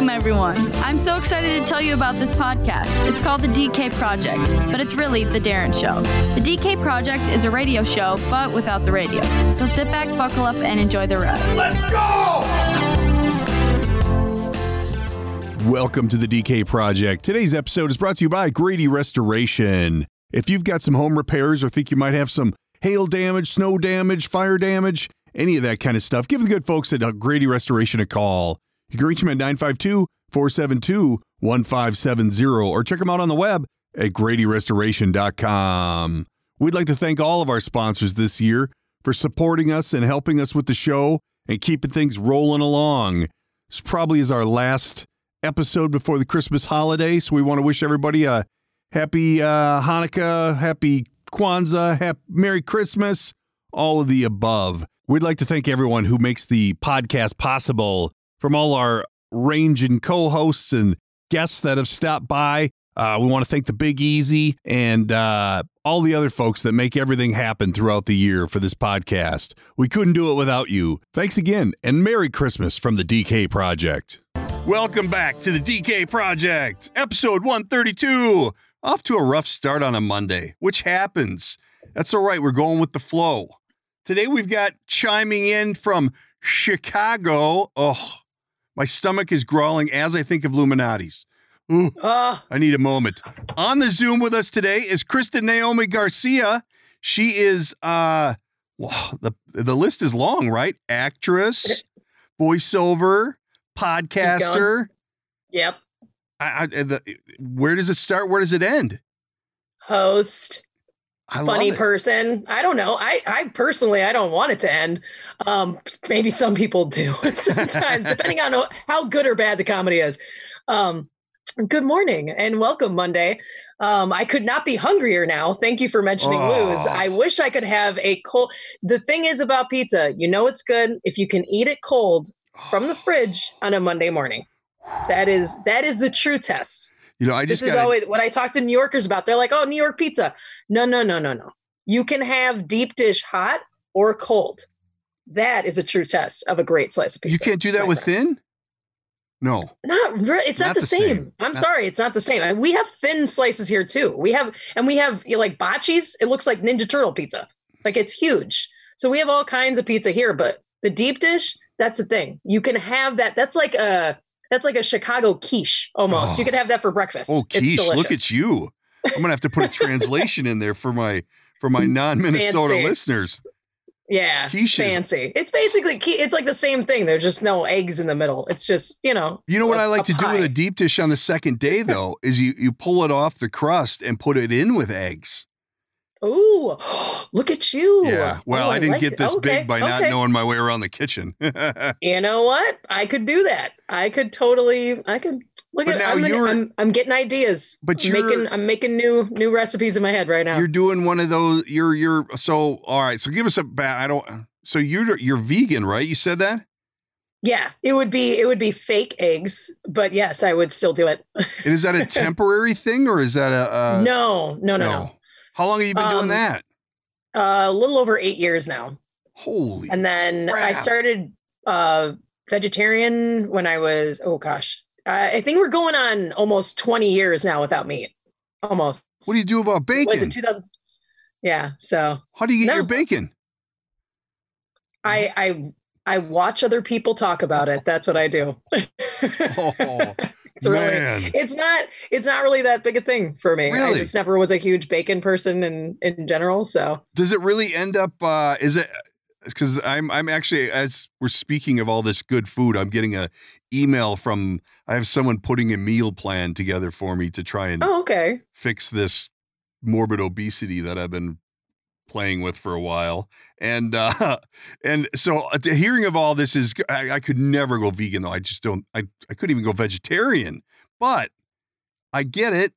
Welcome, everyone. I'm so excited to tell you about this podcast. It's called The DK Project, but it's really The Darren Show. The DK Project is a radio show, but without the radio. So sit back, buckle up, and enjoy the ride. Let's go! Welcome to the DK Project. Today's episode is brought to you by Grady Restoration. If you've got some home repairs or think you might have some hail damage, snow damage, fire damage, any of that kind of stuff, give the good folks at Grady Restoration a call. You can reach them at 952 472 1570 or check them out on the web at gradyrestoration.com. We'd like to thank all of our sponsors this year for supporting us and helping us with the show and keeping things rolling along. This probably is our last episode before the Christmas holiday, so we want to wish everybody a happy uh, Hanukkah, happy Kwanzaa, happy Merry Christmas, all of the above. We'd like to thank everyone who makes the podcast possible, from all our range and co-hosts and guests that have stopped by. Uh, we want to thank the Big Easy and uh, all the other folks that make everything happen throughout the year for this podcast. We couldn't do it without you. Thanks again, and Merry Christmas from the DK Project. Welcome back to the DK Project, episode 132. Off to a rough start on a Monday, which happens. That's all right. We're going with the flow. Today we've got chiming in from Chicago. Oh, my stomach is growling as I think of Lou Malnati's. Ooh, Ah, I need a moment. On the Zoom with us today is Kristin Naomi Garcia. She is uh wow, the the list is long, right? Actress, voiceover, podcaster. yep. I, I, the, where does it start? Where does it end? Host, I funny person. I don't know. I, I personally, I don't want it to end. Um, maybe some people do sometimes, depending on how good or bad the comedy is. Um, good morning and welcome Monday. Um, I could not be hungrier now. Thank you for mentioning Lou's. Oh. I wish I could have a cold. The thing is about pizza, you know it's good if you can eat it cold from the fridge on a Monday morning. That is that is the true test. You know, I just this is always what I talk to New Yorkers about. They're like, "Oh, New York pizza." No, no, no, no, no. You can have deep dish hot or cold. That is a true test of a great slice of pizza. you can't do that with friend. thin. No, Not really. It's not, Not the, the same. same. I'm sorry, it's not the same. We have thin slices here too. We have, and we have you know, like Bacci's. It looks like Ninja Turtle pizza. Like it's huge. So we have all kinds of pizza here, but the deep dish, that's the thing. You can have that. That's like a that's like a Chicago quiche almost. Oh. You could have that for breakfast. oh It's quiche, look at you. I'm gonna have to put a translation in there for my for my non-Minnesota listeners. Yeah, Quiche is- fancy. It's basically it's like the same thing. There's just no eggs in the middle. It's just you know. You know what I like to do with a deep dish on the second day though is you you pull it off the crust and put it in with eggs. Ooh, look at you. Yeah. Well, Oh, I didn't like get it. this Okay, big by not okay. knowing my way around the kitchen. You know what? I could do that. I could totally. I could look But at. now I'm, you're- I'm I'm getting ideas. But you're- making I'm making new new recipes in my head right now. You're doing one of those. You're you're so all right. So give us a ba I don't. So you're you're vegan, right? You said that. yeah, it would be it would be fake eggs, but yes, I would still do it. And is that a temporary thing or is that a, a no, no, no, no. How long have you been doing Um, that? Uh, a little over eight years now. Holy. and then I started uh vegetarian when I was oh gosh I I think we're going on almost 20 years now without meat almost what do you do about bacon? was it 2000 yeah so How do you get No. your bacon? I I I watch other people talk about it that's what I do Oh it's really it's not it's not really that big a thing for me I just never was a huge bacon person in in general so Does it really end up? uh Is it? Because I'm I'm actually as we're speaking of all this good food, I'm getting a email from I have someone putting a meal plan together for me to try and oh okay fix this morbid obesity that I've been playing with for a while. And uh and so uh, hearing of all this is I, I could never go vegan though. I just don't I I couldn't even go vegetarian. But I get it.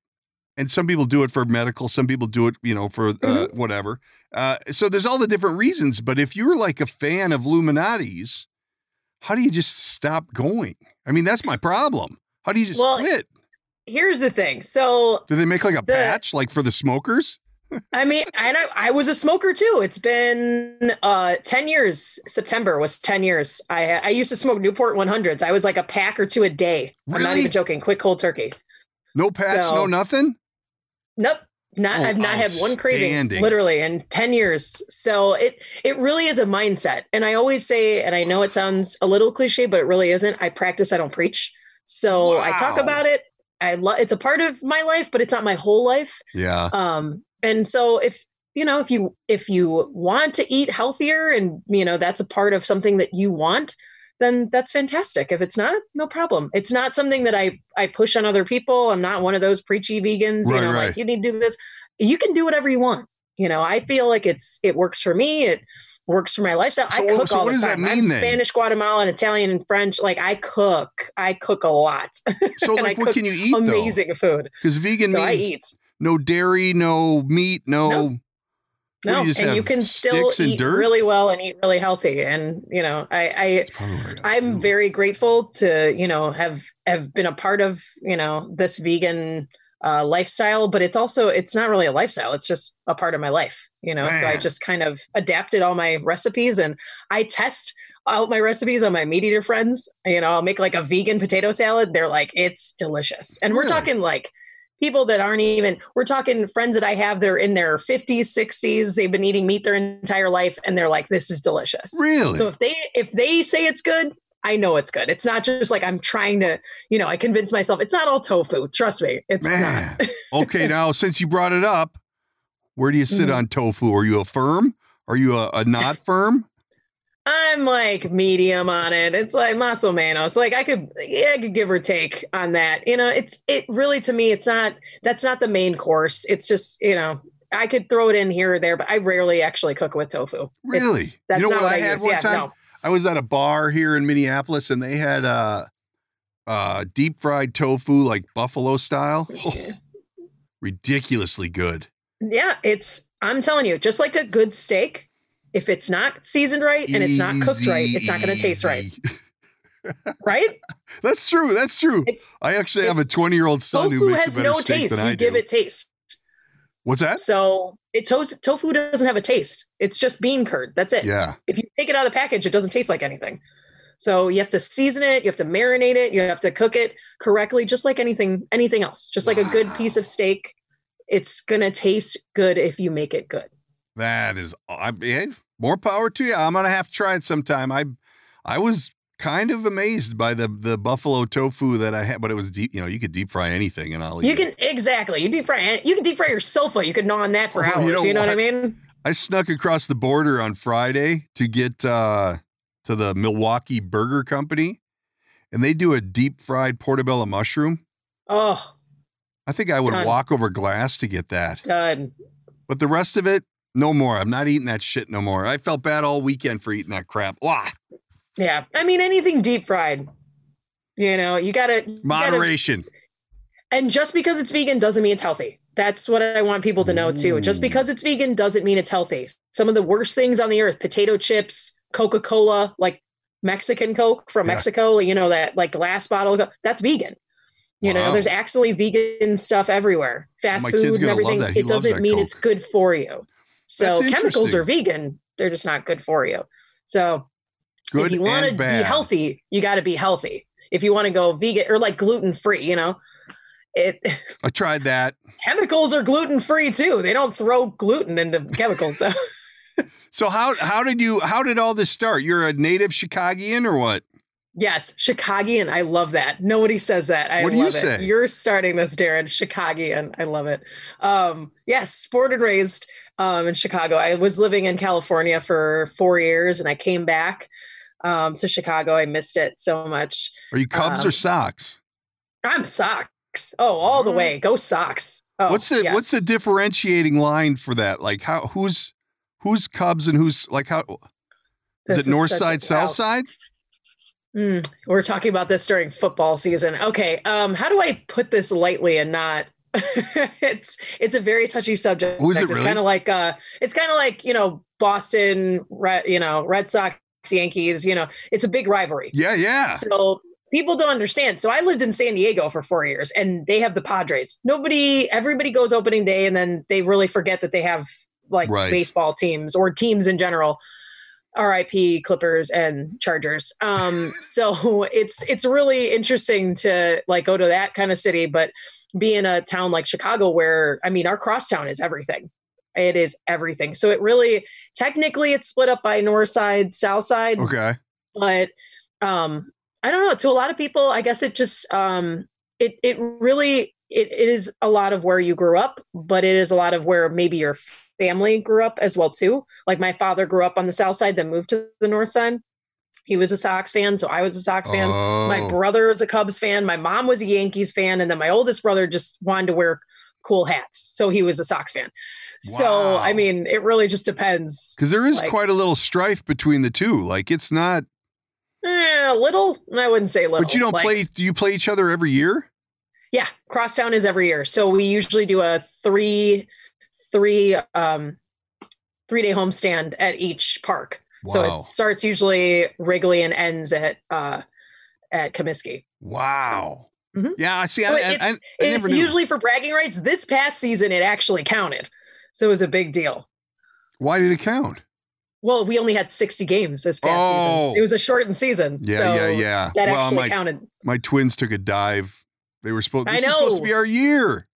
And some people do it for medical, some people do it, you know, for uh, Mhm. whatever. Uh, so there's all the different reasons. But if you're like a fan of Lou Malnati's, how do you just stop going? I mean, that's my problem. How do you just Well, quit? here's the thing so Do they make like a the- patch like for the smokers? I mean, and I, I was a smoker too. It's been uh 10 years. September was 10 years. I I used to smoke Newport 100s. I was like a pack or two a day. I'm not Really? even joking. Quick cold turkey. No packs, So- no nothing. Nope. Not Oh, I've not had one craving literally in 10 years. So it it really is a mindset. And I always say, and I know it sounds a little cliche, but it really isn't. I practice, I don't preach. So I talk about it. I love it's a part of my life, but it's not my whole life. Yeah. Um, and so if you know if you if you want to eat healthier and you know that's a part of something that you want then that's fantastic. If it's not no problem. It's not something that i i push on other people. I'm not one of those preachy vegans you know right. like you need to do this. You can do whatever you want. You know i feel like it's it works for me. It works for my lifestyle. I So- cook so all what the does that time. I'm mean then? spanish guatemalan italian and french. Like i cook. I cook a lot. So like, what can you eat amazing food. Because vegan so i eat no dairy, no meat, no. No. No, you and you can still eat dirt? really well and eat really healthy. And you know, I, That's probably what I I'm do. very grateful to you know have have been a part of you know this vegan uh, lifestyle. But it's also it's not really a lifestyle; it's just a part of my life. You know, so I just kind of adapted all my recipes and I test out my recipes on my meat eater friends. You know, I'll make like a vegan potato salad. They're like, it's delicious, and we're talking like people that aren't even we're talking friends that i have that are in their 50s 60s they've been eating meat their entire life and they're like this is delicious Really? so if they if they say it's good i know it's good it's not just like i'm trying to you know i convince myself it's not all tofu trust me it's Man. not okay, now since you brought it up, where do you sit Mhm. on tofu? Are you a firm? Are you a, a not firm? I'm like medium on it it's like maso manos like i could yeah i could give or take on that you know it's it really to me it's not that's not the main course it's just you know I could throw it in here or there, but I rarely actually cook with tofu. It's- Really? that's You know not what what I I, had use. one yeah, time? no. I was at a bar here in Minneapolis and they had uh uh deep fried tofu like buffalo style. Oh, ridiculously good. Yeah, it's I'm telling you, just like a good steak, if it's not seasoned right and it's not cooked right, it's not going to taste right, right? That's true. That's true. It's I actually have a 20 year old son who makes a has better no steak taste. than You I give do. it taste. What's that? So it toast, tofu doesn't have a taste. It's just bean curd. That's it. Yeah. If you take it out of the package, it doesn't taste like anything. So you have to season it, you have to marinate it, you have to cook it correctly, just like anything anything else. Just like a good piece of steak, it's gonna taste good if you make it good. That is, I, hey, more power to you. I'm gonna have to try it sometime. I, I was kind of amazed by the the buffalo tofu that I had, but it was deep. You know, you could deep fry anything, and I'll eat You it. can exactly. You deep fry. You can deep fry your sofa. You could gnaw on that for Oh, hours. you You know know, what? I mean? I snuck across the border on Friday to get uh, to the Milwaukee Burger Company, and they do a deep fried portobello mushroom. Oh, I think I would Done. walk over glass to get that, done. but the rest of it, no more. I'm not eating that shit no more. I felt bad all weekend for eating that crap. Wah, Yeah. I mean, anything deep fried. You know, you gotta you gotta- moderation. and just because it's vegan doesn't mean it's healthy. That's what I want people to know too. Just mm. because it's vegan doesn't mean it's healthy. Some of the worst things on the earth: potato chips, Coca Cola, like Mexican Coke from Yeah. Mexico. You know that like glass bottle. That's vegan. You know, there's actually vegan stuff everywhere. Fast food and everything. It doesn't mean Coke. it's good for you. So That's chemicals are vegan. They're just not good for you. So Good if you want to be healthy, you got to be healthy. If you want to go vegan or like gluten free, you know, it I tried that. chemicals are gluten free too. They don't throw gluten into chemicals. So So how how did you how did all this start? You're a native Chicagoan or what? yes, Chicagoan. I love that. Nobody says that. I What do you love it. say? You're starting this, Darren. Chicagoan. I love it. Um, yes, born and raised um, in Chicago. I was living in California for four years, and I came back um, to Chicago. I missed it so much. Are you Cubs or Um, Sox? I'm Sox. Oh, all the way. Go Sox. Oh, what's the what's the differentiating line for that? Like how who's who's Cubs and who's like how is This it north side, south side? Mm, we're talking about this during football season. Okay, um, how do I put this lightly and not? it's it's a very touchy subject. Oh, is it it's really? kind of like uh, it's kind of like you know Boston, Red, you know Red Sox, Yankees. You know, it's a big rivalry. Yeah, yeah. So people don't understand. So I lived in San Diego for four years and they have the Padres. Nobody, everybody goes opening day and then they really forget that they have like Right. baseball teams or teams in general. RIP Clippers and Chargers. Um, so it's it's really interesting to like go to that kind of city, but be in a town like Chicago where I mean our crosstown is everything. It is everything. So it really technically it's split up by north side, south side, Okay. but um i don't know to a lot of people i guess it just um it it really it, it is a lot of where you grew up but it is a lot of where maybe your family grew up as well too like my father grew up on the south side then moved to the north side he was a sox fan so i was a sox fan my Oh. brother was a cubs fan my mom was a yankees fan and then my oldest brother just wanted to wear cool hats so he was a sox fan so i mean it really just depends Because there is like- quite a little strife between the two. Like it's not, Eh, a little i wouldn't say little but you don't Like- play. Do you play each other every year? Yeah, crosstown is every year. So we usually do a three, three, um, three day homestand at each park. So it starts usually Wrigley and ends at uh at Comiskey. Wow. Mhm. Yeah, I see. I, So I, it's- I, I It's usually for bragging rights. This past season, it actually counted, so it was a big deal. Why did it count? Well, we only had sixty games this past Oh. season. It was a shortened season. Yeah, so yeah, yeah. That well, actually my counted. my twins took a dive. They were supposed. I This was supposed to be our year.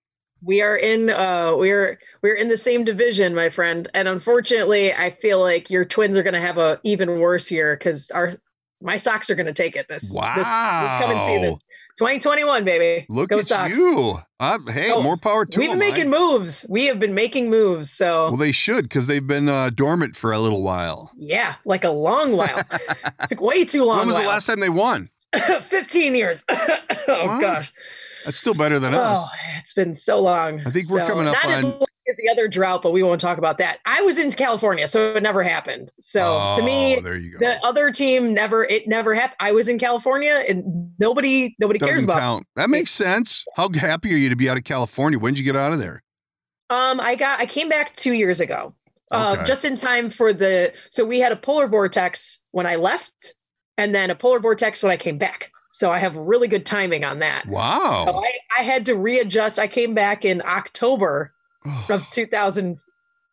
We are in uh we're we're in the same division my friend and unfortunately i feel like your twins are going to have a even worse year because our my Sox are going to take it this, this this coming season 2021 baby Look go at Sox. you. Uh, hey, Oh, more power to we've been making I- moves we have been making moves so well, they should because they've been uh, dormant for a little while. yeah like a long while like way too long when was the last time they won? 15 years oh Wow. gosh That's still better than us. Oh, it's been so long. I think we're So, coming up not as on- long as the other drought, but we won't talk about that. I was in California, so it never happened. So to me, Oh, there you go. the other team never it never happened. I was in California, and nobody nobody cares Doesn't about. count. That makes sense. How happy are you to be out of California? When did you get out of there? Um, I got I came back two years ago, uh, Okay. just in time for the. So we had a polar vortex when I left, and then a polar vortex when I came back. So I have really good timing on that. Wow. So I, I had to readjust. I came back in October Oh, of 2000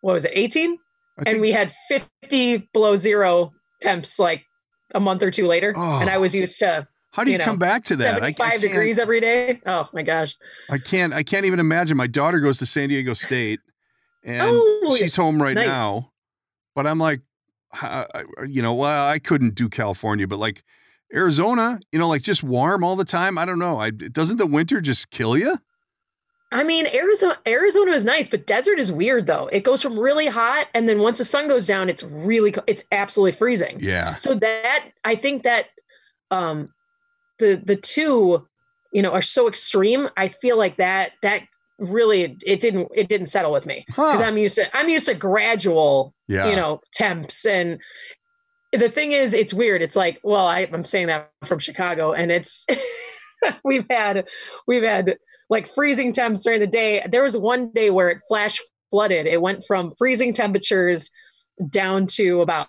what was it 18 I and think- we had 50 below zero temps like a month or two later and i Oh. was used to how do you, you know, come back to that? I, I 75 can't- degrees every day oh my gosh I can't. I can't even imagine. My daughter goes to San Diego State, and Oh, she's home right nice. now. But I'm like, uh, you know, well, I couldn't do California, but like Arizona, you know, like just warm all the time. I don't know. I doesn't the winter just kill you? i mean arizona arizona is nice but desert is weird though it goes from really hot and then once the sun goes down it's really it's absolutely freezing Yeah. so that i think that um the the two you know are so extreme i feel like that that really it didn't it didn't settle with me because Huh. i'm used to i'm used to gradual Yeah. you know temps and the thing is it's weird. It's like well I, i'm saying that from chicago and it's we've had we've had like freezing temps during the day. There was one day where it flash flooded. It went from freezing temperatures down to about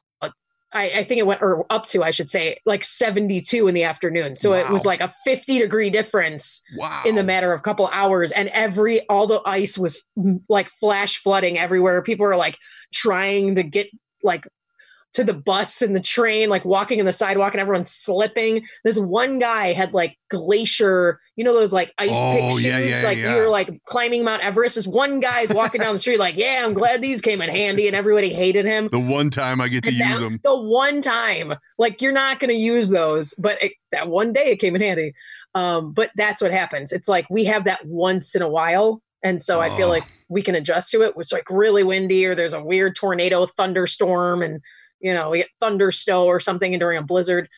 I, I think it went or up to I should say like 72 in the afternoon. So it was like a 50 degree difference wow. in the matter of a couple hours and every all the ice was like flash flooding everywhere. People were like trying to get like to the bus and the train like walking in the sidewalk and everyone's slipping this one guy had like glacier you know those like ice pick Oh, shoes yeah, yeah, like yeah. you were like climbing mount everest this one guy's walking down the street like yeah i'm glad these came in handy and everybody hated him the one time I get to and use them. The one time, like you're not going to use those, but it, that one day it came in handy. Um, but that's what happens. It's like we have that once in a while, and so I feel Oh. like we can adjust to it. It's like really windy, or there's a weird tornado, thunderstorm, and you know we get thunder snow or something and during a blizzard.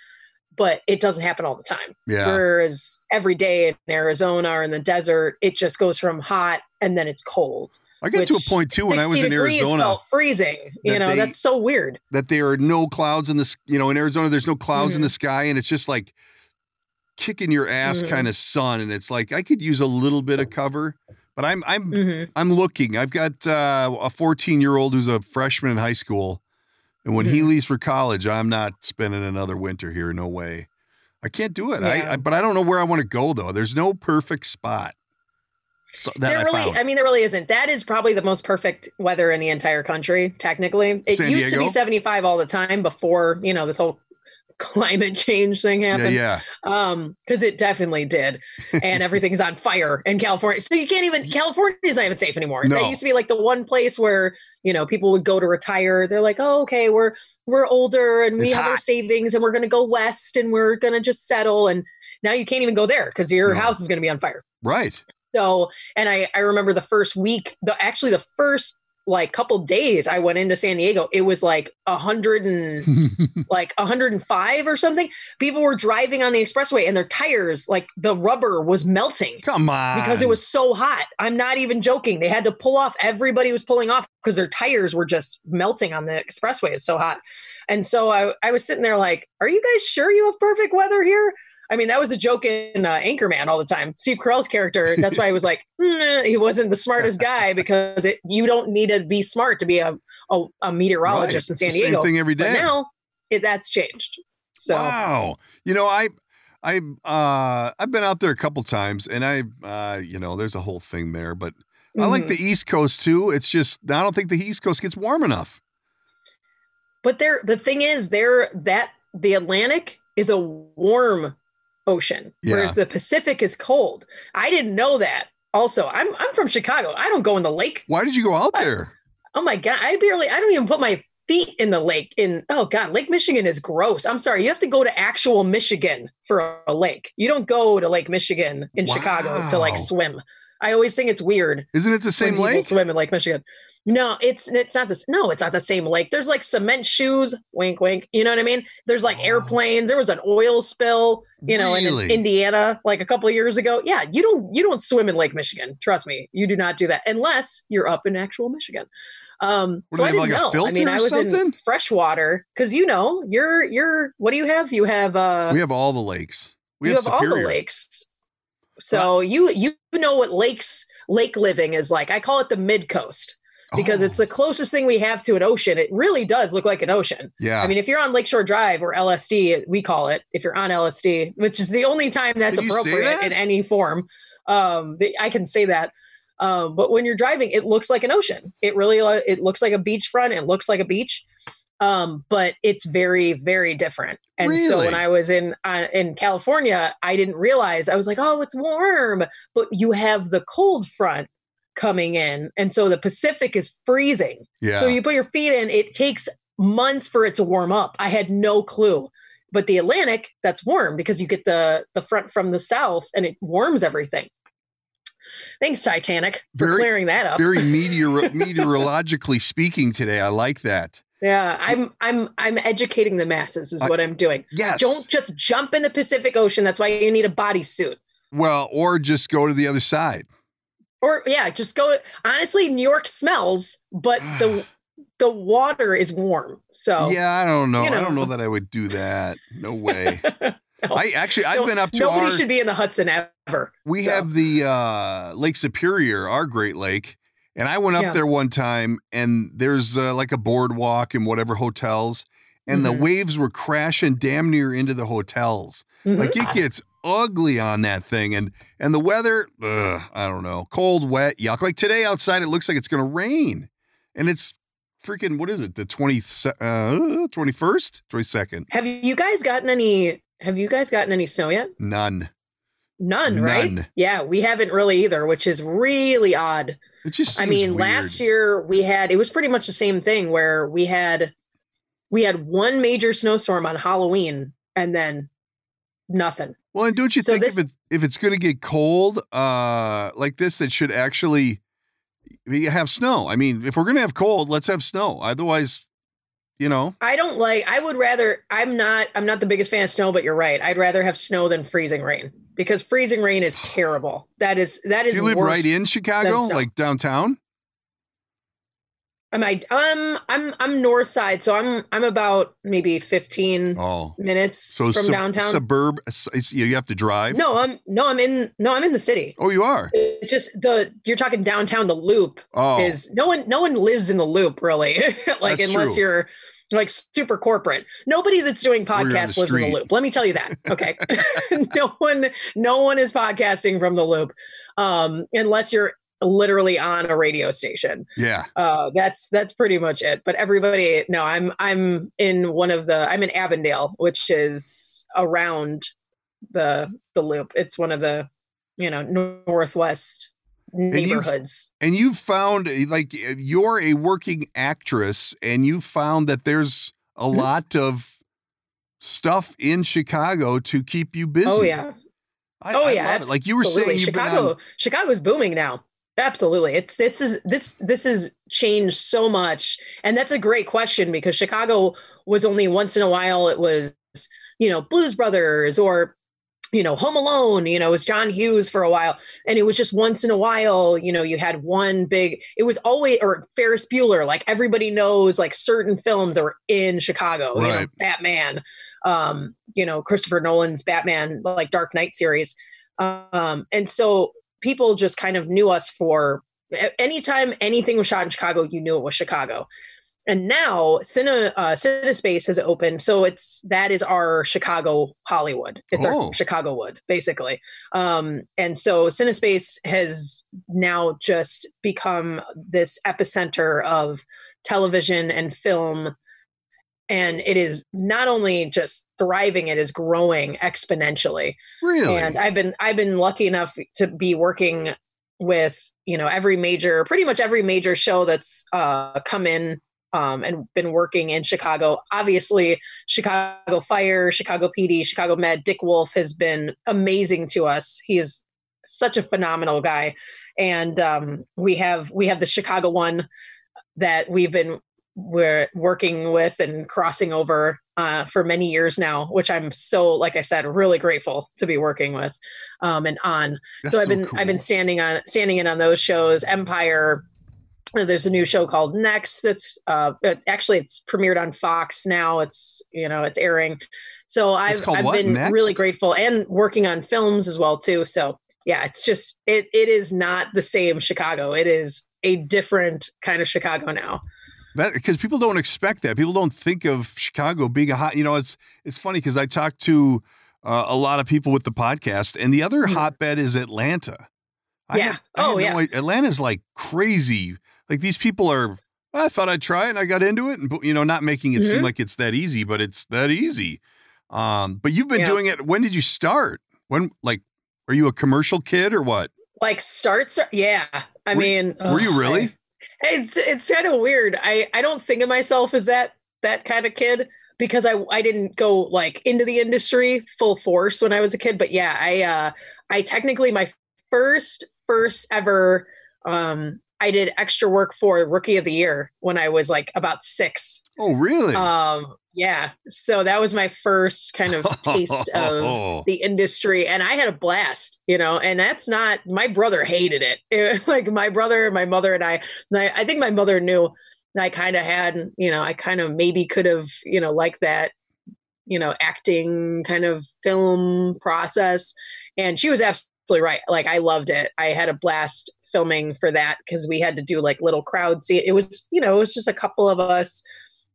But it doesn't happen all the time. Yeah. Whereas every day in Arizona or in the desert, it just goes from hot and then it's cold. I got to a point too when I was 60 in Arizona felt freezing. You know, they- that's so weird. that there are no clouds in the you know in Arizona there's no clouds in Mhm. the sky and it's just like kicking your ass Mhm. kind of sun and it's like I could use a little bit of cover but I'm I'm Mhm. I'm looking I've got uh, a 14 year old who's a freshman in high school and when he Mhm. leaves for college I'm not spending another winter here no way I I can't do it. Yeah. I but I don't know where I want to go though. There's no perfect spot. So, there I really, found. I mean, there really isn't. That is probably the most perfect weather in the entire country. Technically, it San used to be 75 all the time before you know this whole climate change thing happened. yeah. Um, because it definitely did, and everything's on fire in California. So you can't even California is not even safe anymore. No. That used to be like the one place where you know people would go to retire. They're like, oh, okay, we're we're older and we It's have our savings and we're gonna go west and we're gonna just settle. And now you can't even go there because your No. house is gonna be on fire. Right. So, and I I remember the first week, the actually the first like a couple days I went into San Diego, it was like a hundred and like 105 or something. People were driving on the expressway and their tires, like the rubber was melting Come on. because it was so hot. I'm not even joking. They had to pull off. Everybody was pulling off because their tires were just melting on the expressway. It's so hot. And so I, I was sitting there like, are you guys sure you have perfect weather here? I mean, that was a joke in uh, Anchorman all the time. Steve Carell's character. That's why I was like, "Mm, he wasn't the smartest guy because it, you don't need to be smart to be a, a, a meteorologist Right. in San Diego. Same thing every But now it, that's changed. So Wow. You know, I I uh I've been out there a couple times and I uh you know, there's a whole thing there, but I like mhm. the East Coast too. It's just I don't think the East Coast gets warm enough. But there, the thing is, there that the Atlantic is a warm ocean, whereas the Pacific is cold. I didn't know that. Also, I'm I'm from Chicago. I don't go in the lake. Why did you go out there? Oh my god, I barely. I don't even put my feet in the lake. In oh god, Lake Michigan is gross. I'm sorry. You have to go to actual Michigan for a lake. You don't go to Lake Michigan in Chicago to like swim. I always think it's weird Isn't it the same lake? swim in Lake Michigan. No, it's it's not this. No, it's not the same lake. There's like cement shoes. Wink, wink. You know what I mean? There's like Oh. airplanes. There was an oil spill. You know, in Really? Indiana like a couple of years ago. Yeah, you don't you don't swim in Lake Michigan. Trust me, you do not do that unless you're up in actual Michigan. Um, What, so do I didn't like, know. I mean, I was something? in freshwater because you know you're you're. What do you have? You have uh, we have all the lakes. We have, have all the lakes. So you you know what lakes lake living is like. I call it the mid coast because it's Oh, the closest thing we have to an ocean. It really does look like an ocean. yeah. I mean, if you're on Lakeshore Drive or LSD, we call it. If you're on LSD, which is the only time that's Can you say appropriate that? in any form, um, I can say that. Um, but when you're driving, it looks like an ocean. It really uh, it looks like a beachfront. It looks like a beach, um, but it's very very different. And so when I was in uh, in California, I didn't realize I was like, oh, it's warm, but you have the cold front coming in, and so the Pacific is freezing. yeah. So you put your feet in, it takes months for it to warm up. I had no clue. But the Atlantic, that's warm because you get the the front from the south and it warms everything. Thanks, Titanic, for Very- clearing that up. Very meteor- meteorologically speaking today. I like that. yeah, I'm I'm I'm educating the masses is I- what I'm doing. Yes. Don't just jump in the Pacific Ocean. That's why you need a bodysuit. Well, or just go to the other side. Or yeah, just go. Honestly, New York smells, but the the water is warm. So yeah, I don't know. you I don't know know. that I would do that. No way. No. I actually I've Don't- been up to nobody our should be in the Hudson ever. we so. have the uh Lake Superior, our Great Lake. And I went up Yeah. there one time and there's uh, like a boardwalk and whatever hotels and the Mhm. waves were crashing damn near into the hotels. Mhm. Like it gets ugly on that thing and and the weather, ugh, I don't know. Cold, wet, yuck. Like today outside it looks like it's going to rain. And it's freaking what is it? The 20 uh 21st, 22nd. Have you guys gotten any? Have you guys gotten any snow yet? None. None, right? None. Yeah, we haven't really either, which is really odd. It just I mean, weird. last year we had it was pretty much the same thing where we had we had one major snowstorm on Halloween and then nothing. Well, and don't you So think this- if it if it's going to get cold uh like this, that should actually have snow? I mean, if we're going to have cold, let's have snow. Otherwise, you know, I don't like I would rather I'm not I'm not the biggest fan of snow, but you're right. I'd rather have snow than freezing rain because freezing rain is terrible. That is that is you live right in Chicago, like downtown. Am I? Um, I'm I'm north side, so I'm I'm about maybe 15 Oh, minutes so from sub- downtown. suburb. You have to drive. no, I'm no, I'm in no, I'm in the city. Oh, you are. It's just the you're talking downtown. The loop Oh, is no one no one lives in the loop really, like That's unless true. you're like super corporate. Nobody that's doing podcasts lives in the loop. Let me tell you that. Okay. no one, no one is podcasting from the loop. Um, unless you're literally on a radio station. Yeah. Uh, that's that's pretty much it. But everybody, no, I'm I'm in one of the I'm in Avondale, which is around the the loop. It's one of the you know northwest neighborhoods. And you've, and you've found like you're a working actress, and you found that there's a mm-hmm. lot of stuff in Chicago to keep you busy. Oh yeah. I, oh I yeah, like you were saying, Chicago. On... Chicago's booming now. Absolutely. It's this is this this has changed so much. And that's a great question because Chicago was only once in a while it was, you know, Blues Brothers or you know, Home Alone, you know, it was John Hughes for a while. And it was just once in a while, you know, you had one big, it was always, or Ferris Bueller, like everybody knows like certain films are in Chicago, right. you know, Batman, um, you know, Christopher Nolan's Batman, like Dark Knight series. Um, and so people just kind of knew us for anytime anything was shot in Chicago, you knew it was Chicago. And now Cine, uh, Cinespace has opened, so it's that is our Chicago Hollywood. It's oh. our Chicago Wood, basically. Um, and so Cinespace has now just become this epicenter of television and film and it is not only just thriving it is growing exponentially really and i've been i've been lucky enough to be working with you know every major pretty much every major show that's uh come in um, and been working in Chicago. Obviously, Chicago Fire, Chicago PD, Chicago Med. Dick Wolf has been amazing to us. He is such a phenomenal guy, and um, we have we have the Chicago one that we've been we're working with and crossing over uh, for many years now, which I'm so, like I said, really grateful to be working with um, and on. That's so I've been cool. I've been standing on standing in on those shows. Empire. There's a new show called Next. That's uh, actually it's premiered on Fox now. It's you know it's airing. So I've I've what? been Next? really grateful and working on films as well too. So yeah, it's just it it is not the same Chicago. It is a different kind of Chicago now. That because people don't expect that. People don't think of Chicago being a hot. You know, it's it's funny because I talk to uh, a lot of people with the podcast, and the other mm. hotbed is Atlanta. I yeah. Had, oh yeah. No, Atlanta's like crazy. Like these people are. I thought I'd try it, and I got into it, and you know, not making it mm-hmm. seem like it's that easy, but it's that easy. Um, but you've been yeah. doing it. When did you start? When like, are you a commercial kid or what? Like starts? Yeah. I were, mean, were you really? I, it's it's kind of weird. I I don't think of myself as that that kind of kid because I I didn't go like into the industry full force when I was a kid. But yeah, I uh I technically my first first ever um I did extra work for Rookie of the Year when I was like about six. Oh, really? Um, yeah. So that was my first kind of taste of the industry, and I had a blast, you know. And that's not my brother hated it. it like my brother, my mother, and I. I, I think my mother knew And I kind of had, you know, I kind of maybe could have, you know, like that, you know, acting kind of film process, and she was absolutely right. Like I loved it. I had a blast filming for that because we had to do like little crowd see it was you know it was just a couple of us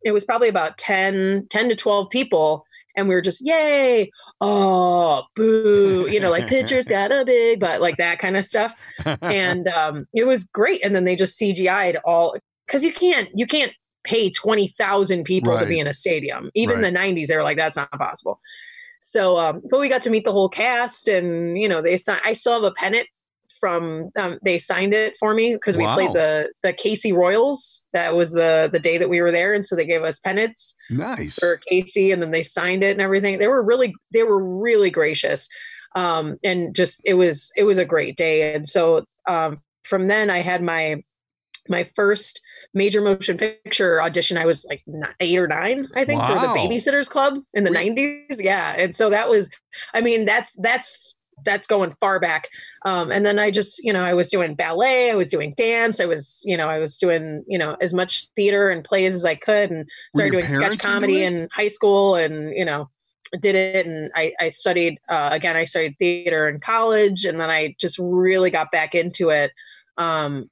it was probably about 10 10 to 12 people and we were just yay oh boo you know like pictures got a big but like that kind of stuff and um it was great and then they just cgi'd all because you can't you can't pay 20,000 people right. to be in a stadium even right. the 90s they were like that's not possible so um but we got to meet the whole cast and you know they signed. i still have a pennant from um, they signed it for me because we wow. played the the KC Royals. That was the the day that we were there, and so they gave us pennants. Nice for Casey, and then they signed it and everything. They were really they were really gracious, um, and just it was it was a great day. And so um, from then, I had my my first major motion picture audition. I was like eight or nine, I think, wow. for the Babysitters Club in the '90s. Yeah, and so that was, I mean, that's that's that's going far back. Um, and then I just, you know, I was doing ballet, I was doing dance, I was, you know, I was doing, you know, as much theater and plays as I could, and started doing sketch comedy in high school, and you know, did it. And I, I studied uh, again. I studied theater in college, and then I just really got back into it. Um,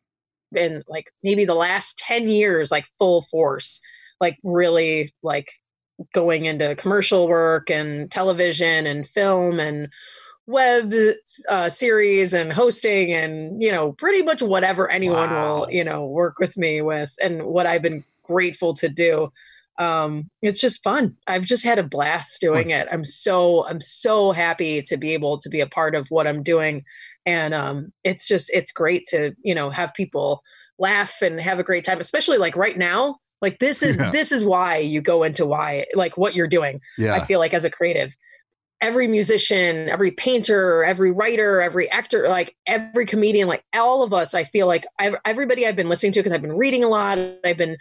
in like maybe the last ten years, like full force. like really like going into commercial work and television and film and web uh, series and hosting and you know pretty much whatever anyone Wow. will you know work with me with and what i've been grateful to do um it's just fun i've just had a blast doing it i'm so i'm so happy to be able to be a part of what i'm doing and um it's just it's great to you know have people laugh and have a great time especially like right now like this is Yeah. this is why you go into why like what you're doing yeah. I feel like as a creative, every musician, every painter, every writer, every actor, like every comedian, like all of us, I feel like I've, everybody I've been listening to because I've been reading a lot. I've been,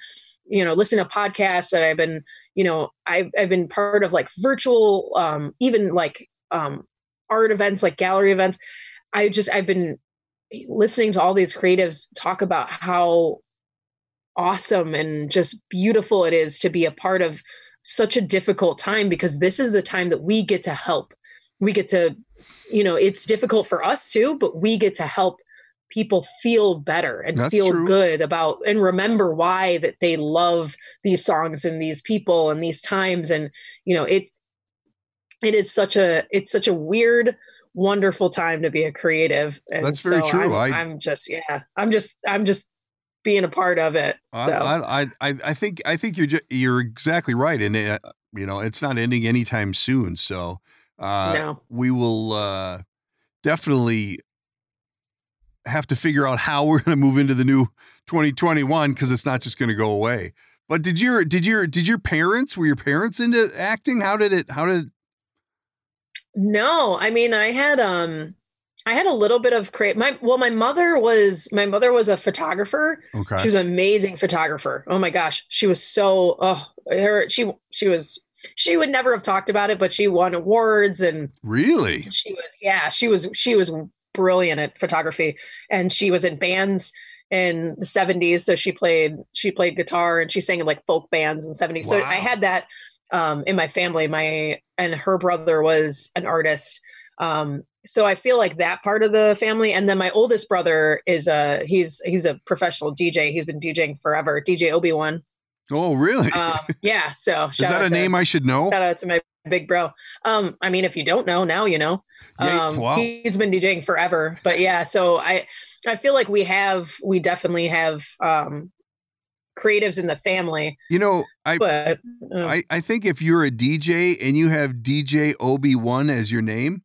you know, listening to podcasts and I've been, you know, I've, I've been part of like virtual, um, even like um, art events, like gallery events. I just, I've been listening to all these creatives talk about how awesome and just beautiful it is to be a part of such a difficult time because this is the time that we get to help. We get to, you know, it's difficult for us too, but we get to help people feel better and That's feel true. good about and remember why that they love these songs and these people and these times and you know it it is such a it's such a weird wonderful time to be a creative and That's very so true. I'm, I- I'm just yeah i'm just i'm just being a part of it so I, I, I, I think I think you're ju- you're exactly right, and uh, you know it's not ending anytime soon. So uh, no we will uh, definitely have to figure out how we're going to move into the new 2021 because it's not just going to go away. But did your did your did your parents were your parents into acting? How did it? How did? No, I mean, I had um, I had a little bit of create. My well, my mother was my mother was a photographer. Okay. She was an amazing photographer. Oh my gosh, she was so oh her she she was she would never have talked about it, but she won awards and really? she was yeah she was she was brilliant at photography and she was in bands in the 70s so she played she played guitar and she sang in like folk bands in 70s so i had that um in my family my and her brother was an artist um so i feel like that part of the family and then my oldest brother is a he's he's a professional dj he's been djing forever dj obi-wan Oh, really? um yeah so Is that a name I should know? Shout out to my big bro. Um, I mean, if you don't know, now you know. Um, wow. he's been DJing forever, but yeah. So I, I feel like we have, we definitely have um, creatives in the family, You know, I but uh, I, I think if you're a DJ and you have DJ Obi-Wan as your name,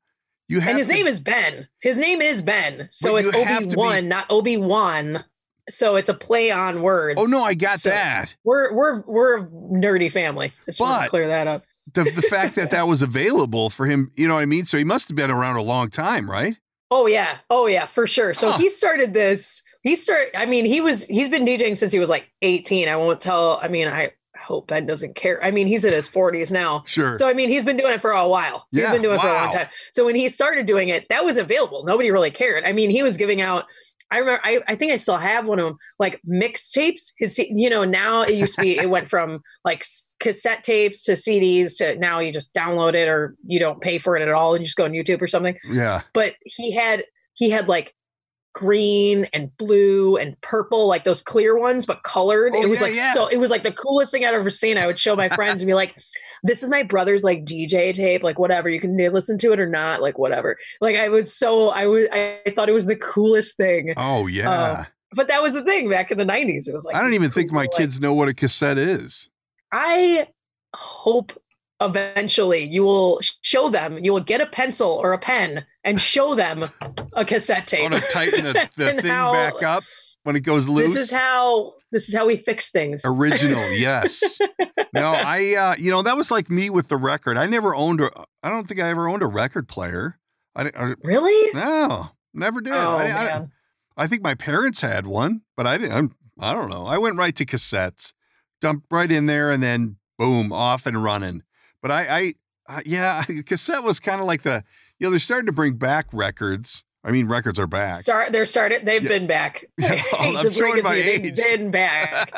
you have and his to- name is Ben. His name is Ben, so it's Obi Wan, not Obi Wan. So it's a play on words. Oh no, I got So that. We're we're we're a nerdy family. I just want But- to clear that up. The the fact that that was available for him, you know what I mean? So he must have been around a long time, right? Oh yeah. Oh yeah, for sure. So Huh. he started this. He started I mean, he was he's been DJing since he was like 18. I won't tell. I mean, I hope Ben doesn't care. I mean, he's in his 40s now. Sure. So I mean, he's been doing it for a while. Yeah, he's been doing it for a long time. So when he started doing it, that was available. Nobody really cared. I mean, he was giving out I remember I, I think I still have one of them like mixtapes. His you know, now it used to be it went from like cassette tapes to CDs to now you just download it or you don't pay for it at all and you just go on YouTube or something yeah. but he had he had like green and blue and purple like those clear ones but colored Oh, it was yeah, like yeah. so it was like the coolest thing i'd ever seen i would show my friends and be like this is my brother's like dj tape like whatever you can listen to it or not like whatever like i was so i was i thought it was the coolest thing Oh um, yeah. but that was the thing back in the 90s it was like I don't even think my like- kids know what a cassette is. I hope eventually you will show them, you will get a pencil or a pen and show them a cassette I tape. want to tighten the, the thing how- back up when it goes loose. This is how this is how we fix things. Original, yes. No, I uh, you know, that was like me with the record. I never owned a I don't think I ever owned a record player. I, I Really? no, never did. Oh I, I, man. I think my parents had one, but I didn't. I'm, I don't know. I went right to cassettes, dumped right in there, and then boom, off and running. But I, I, uh, yeah, cassette was kind of like the, you know, they're starting to bring back records. I mean, records are back. Start they're started, they've Yeah. been back. Yeah, I'm showing my age. They've been back.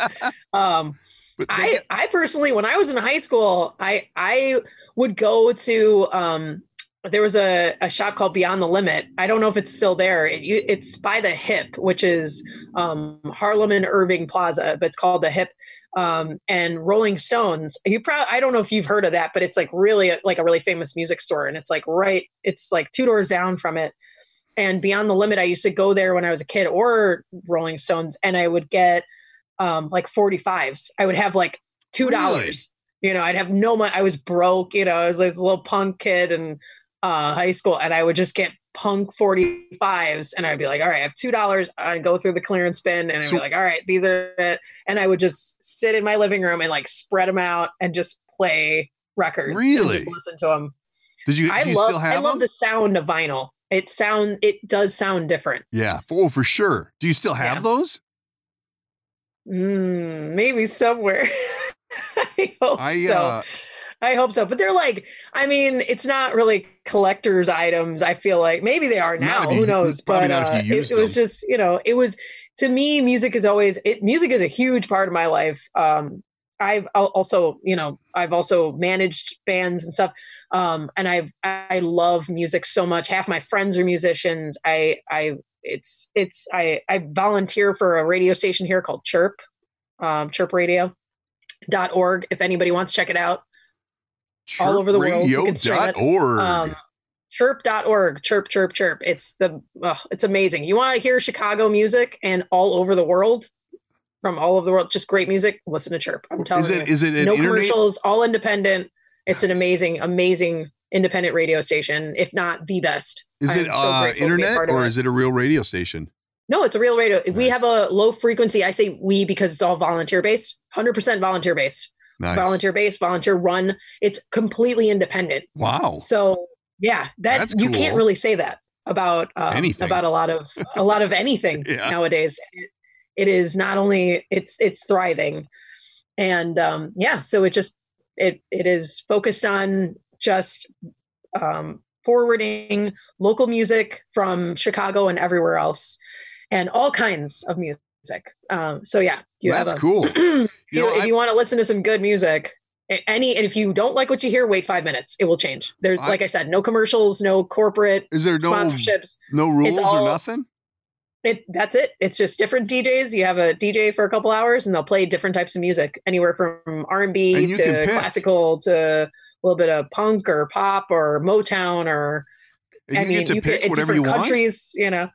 Um But I, get- I personally, when I was in high school, I I would go to um there was a, a shop called Beyond the Limit. I don't know if it's still there. It, it's by the Hip, which is um, Harlem and Irving Plaza, but it's called the Hip. Um, and Rolling Stones, you probably I don't know if you've heard of that, but it's like really like a really famous music store, and it's like right, it's like two doors down from it. And Beyond the Limit, I used to go there when I was a kid, or Rolling Stones, and I would get um, like 45s. I would have like two dollars. You know, I'd have no money. I was broke. You know, I was like a little punk kid in uh, high school, and I would just get punk 45s and I'd be like, all right, I have two dollars. I'd go through the clearance bin and I'd be like, all right, these are it. And I would just sit in my living room and like spread them out and just play records. Really? just listen to them. Did you, I you love, still have I love them? the sound of vinyl. It sound it does sound different. Yeah. Oh, for sure. Do you still have Yeah. those? Mm, maybe somewhere. I hope I so. uh I hope so. But they're like, I mean, it's not really collector's items. I feel like maybe they are now. you- Who knows? But uh, it, it was just, you know, it was to me. Music is always it. Music is a huge part of my life. Um, I've also, you know, I've also managed bands and stuff. Um, and I I love music so much. Half my friends are musicians. I I it's it's I I volunteer for a radio station here called Chirp, um, Chirp Radio. Dot org if anybody wants to check it out all over the world. Stream um, chirp.org chirp chirp chirp. It's the it's amazing. You want to hear chicago music and all over the world? From all over the world just great music? Listen to chirp. I'm telling is it you. is it no internet? commercials all independent. It's an amazing amazing independent radio station if not the best. Is it so uh, grateful to be a internet or it. is it a real radio station? no it's a real radio. We have a low frequency. I say we because it's all volunteer based 100% volunteer based Nice. volunteer based volunteer run it's completely independent Wow. So yeah, that That's you can't really say that about um, Anything. about a lot of a lot of anything Yeah. nowadays. It, it is not only it's it's thriving, and um, yeah, so it just it it is focused on just um, forwarding local music from Chicago and everywhere else, and all kinds of music. Um, so yeah, you That's have a, cool. you You know, if I- you want to listen to some good music any and if you don't like what you hear wait five minutes. It will change. There's I- like i said no commercials no corporate Is there no sponsorships. no rules all- or nothing? it that's it. It's just different djs you have a dj for a couple hours and they'll play different types of music. Anywhere from r&b And you can to classical to a little bit of punk or pop or motown or And i you mean get to you pick whatever you different want. countries you know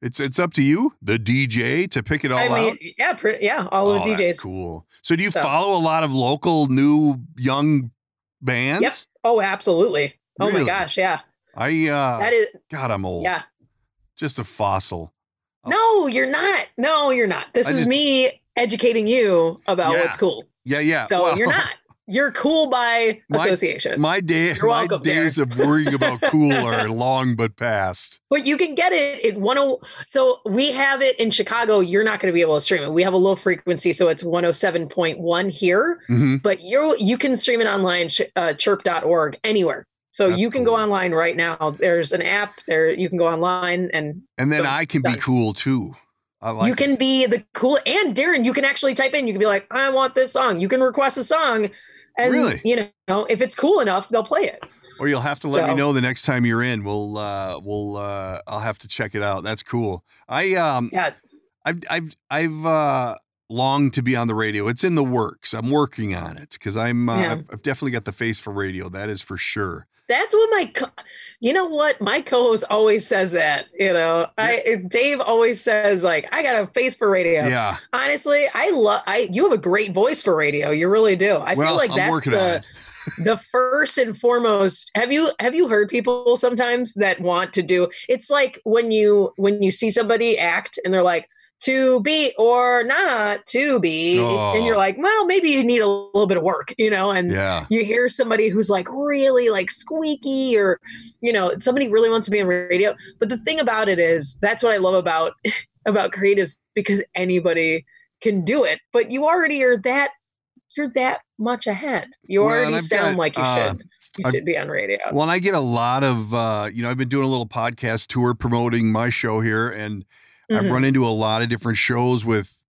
It's it's up to you, the DJ, to pick it all i mean out. yeah pretty, yeah all oh, the djs that's cool. So do you So- follow a lot of local new young bands? Yep. oh absolutely oh Really? my gosh yeah I uh that is God, I'm old. yeah Just a fossil. Oh. No, you're not. No, you're not. This I is just- me educating you about Yeah. what's cool. Yeah, yeah. So well, you're not. You're cool by association. My day, You're my days of worrying about cool are long but past. but you can get it at 10 so we have it in Chicago. You're not going to be able to stream it. We have a low frequency, so it's 107.1 here, Mhm. but you you can stream it online uh, chirp.org anywhere. So That's you can go online right now. There's an app there. You can go online and And then I can be cool too. I like you it. can be the cool and Darren, you can actually type in, you can be like, I want this song. You can request a song. And Really? you know, if it's cool enough, they'll play it. Or you'll have to let me know the next time you're in. We'll uh we'll uh I'll have to check it out. That's cool. I um Yeah. I've I've I've uh longed to be on the radio. It's in the works. I'm working on it because I'm uh, Yeah. I've, I've definitely got the face for radio. That is for sure. That's what my, co- you know what? My co-host always says that, you know, I, eh, Dave always says like, I got a face for radio. Yeah. Honestly, I love, I, you have a great voice for radio. You really do. I well, feel like I'm that's the, the first and foremost have you have you heard people sometimes that want to do it's like when you when you see somebody act and they're like to be or not to be. And you're Oh. like well maybe you need a little bit of work you know and Yeah. you hear somebody who's like really like squeaky or you know somebody really wants to be on radio. But the thing about it is that's what i love about about creatives because anybody can do it. But you already are that you're that much ahead. You Well, already sound got, like you uh, should. You I've- should be on radio. Well, and I get a lot of, uh, you know, I've been doing a little podcast tour promoting my show here, and I've Mhm. run into a lot of different shows with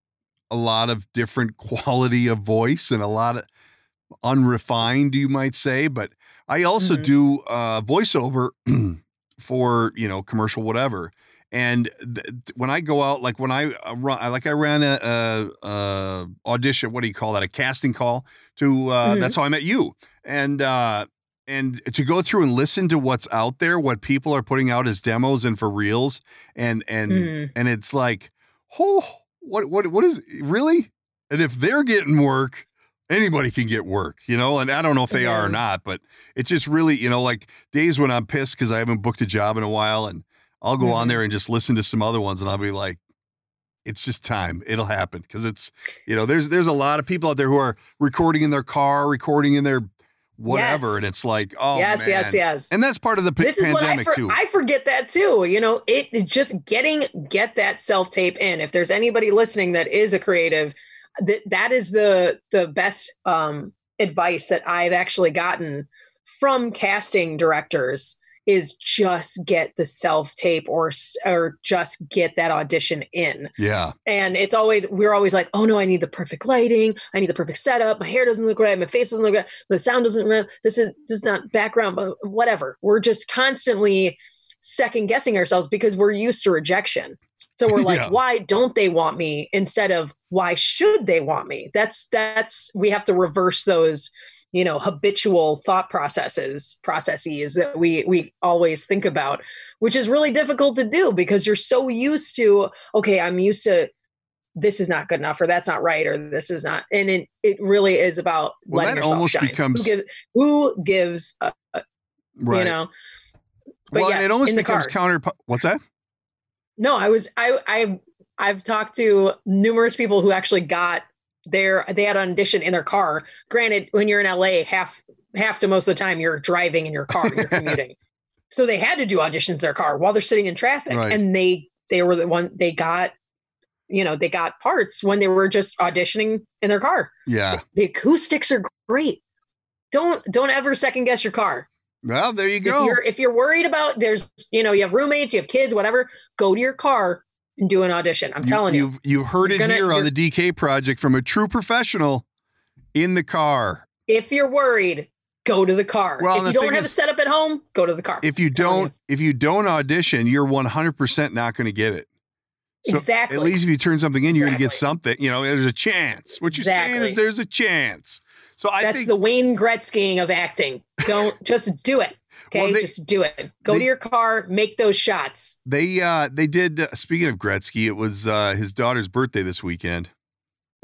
a lot of different quality of voice and a lot of unrefined, you might say. But I also Mhm. do uh, voiceover for, you know, commercial, whatever. And th- when I go out, like when I uh, run, like I ran a, a, a audition. What do you call that? A casting call to. Uh, Mhm. That's how I met you. And uh, and to go through and listen to what's out there, what people are putting out as demos and for reels, and and Mhm. and it's like, oh, what what what is really? And if they're getting work, anybody can get work, you know. And I don't know if they are or not, but it's just really, you know, like days when I'm pissed because I haven't booked a job in a while, and I'll go on Mhm. there and just listen to some other ones, and I'll be like, it's just time. It'll happen because it's, you know, there's there's a lot of people out there who are recording in their car, recording in their whatever, Yes. and it's like, oh yes, man. yes, yes. And that's part of the p- this is what I, pandemic for, too. I forget that too. You know, it it's just getting get that self tape in. If there's anybody listening that is a creative, that that is the the best um, advice that I've actually gotten from casting directors is just get the self tape or or just get that audition in. yeah, And it's always we're always like, oh no, I need the perfect lighting, I need the perfect setup. My hair doesn't look right, my face doesn't look right, the sound doesn't. Right. This is this is not background, but whatever. We're just constantly second guessing ourselves because we're used to rejection. So we're like, Yeah. why don't they want me? Instead of why should they want me? That's that's we have to reverse those you know habitual thought processes processes that we we always think about which is really difficult to do because you're so used to okay i'm used to this is not good enough or that's not right or this is not and it, it really is about Well, letting that yourself almost shine. becomes- who gives, who gives a, right. you know but well, yes, it almost becomes counter. What's that? no i was i i i've talked to numerous people who actually got their they had an audition in their car granted when you're in la half half to most of the time you're driving in your car you're commuting so they had to do auditions in their car while they're sitting in traffic Right. and they they were the one they got you know they got parts when they were just auditioning in their car Yeah. the acoustics are great don't don't ever second guess your car Well, there you if go. you're if you're worried about there's you know you have roommates you have kids whatever go to your car and do an audition i'm telling you, You've, you heard it gonna- here on the DK project from a true professional in the car. if you're worried go to the car Well, if you don't have is- a setup at home go to the car If you don't, if you don't audition, you're 100% not going to get it. So exactly At least if you turn something in, you're going to get something. You know, there's a chance. What you're saying is there's a chance. So I that's think the wayne gretzkying of acting don't just do it okay Well, they- just do it go they- to your car make those shots they uh they did. Uh, speaking of Gretzky, it was uh his daughter's birthday this weekend.